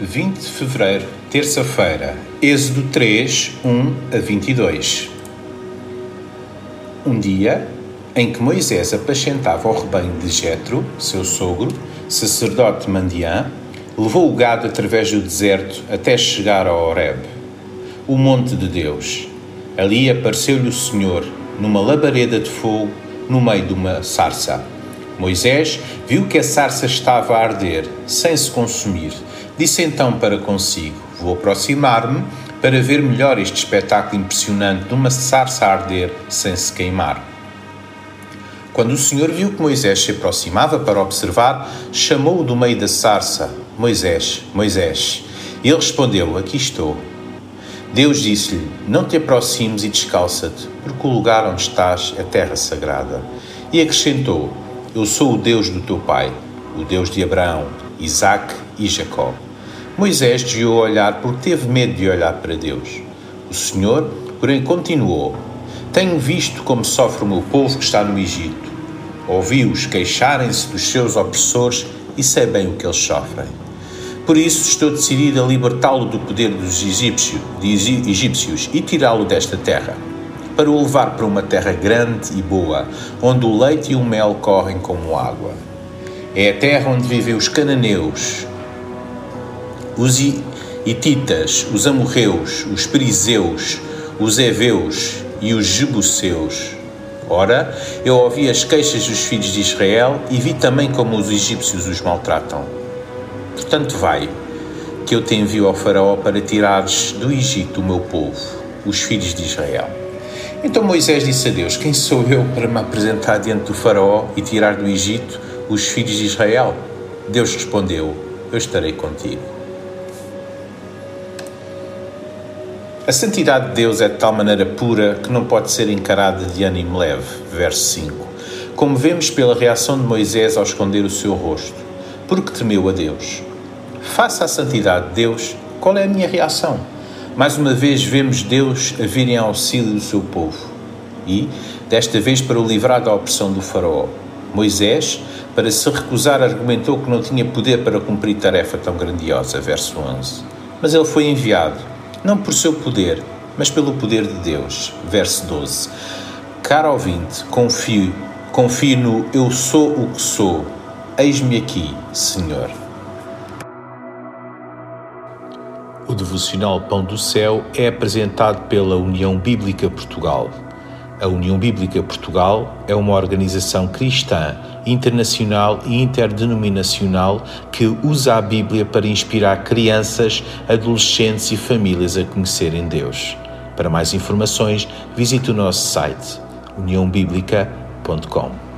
20 de fevereiro, terça-feira, Êxodo 3, 1 a 22. Um dia em que Moisés apacentava o rebanho de Jetro, seu sogro, sacerdote de Mandiã, levou o gado através do deserto até chegar a Horeb, o monte de Deus. Ali apareceu-lhe o Senhor, numa labareda de fogo, no meio de uma sarça. Moisés viu que a sarça estava a arder, sem se consumir. Disse então para consigo: Vou aproximar-me para ver melhor este espetáculo impressionante de uma sarça a arder sem se queimar. Quando o Senhor viu que Moisés se aproximava para observar, chamou-o do meio da sarça: Moisés, Moisés. Ele respondeu: Aqui estou. Deus disse-lhe: Não te aproximes e descalça-te, porque o lugar onde estás é terra sagrada. E acrescentou: eu sou o Deus do teu pai, o Deus de Abraão, Isaque e Jacó. Moisés a olhar porque teve medo de olhar para Deus. O Senhor, porém, continuou: Tenho visto como sofre o meu povo que está no Egito. Ouvi-os queixarem-se dos seus opressores e sei bem o que eles sofrem. Por isso estou decidido a libertá-lo do poder dos egípcios, egípcios e tirá-lo desta terra para o levar para uma terra grande e boa, onde o leite e o mel correm como água. É a terra onde vivem os cananeus, os hititas, os amorreus, os perizeus, os heveus e os jebuseus. Ora, eu ouvi as queixas dos filhos de Israel e vi também como os egípcios os maltratam. Portanto, vai, que eu te envio ao Faraó para tirares do Egito o meu povo, os filhos de Israel. Então Moisés disse a Deus: Quem sou eu para me apresentar diante do Faraó e tirar do Egito os filhos de Israel? Deus respondeu: Eu estarei contigo. A santidade de Deus é de tal maneira pura que não pode ser encarada de ânimo leve. Verso 5. Como vemos pela reação de Moisés ao esconder o seu rosto, porque temeu a Deus. Faça a santidade de Deus, qual é a minha reação? Mais uma vez vemos Deus a vir em auxílio do seu povo e, desta vez, para o livrar da opressão do Faraó. Moisés, para se recusar, argumentou que não tinha poder para cumprir tarefa tão grandiosa. Verso 11. Mas ele foi enviado, não por seu poder, mas pelo poder de Deus. Verso 12. Caro ouvinte, confio, confio no Eu sou o que sou. Eis-me aqui, Senhor. O devocional Pão do Céu é apresentado pela União Bíblica Portugal. A União Bíblica Portugal é uma organização cristã, internacional e interdenominacional que usa a Bíblia para inspirar crianças, adolescentes e famílias a conhecerem Deus. Para mais informações, visite o nosso site uniãobíblica.com.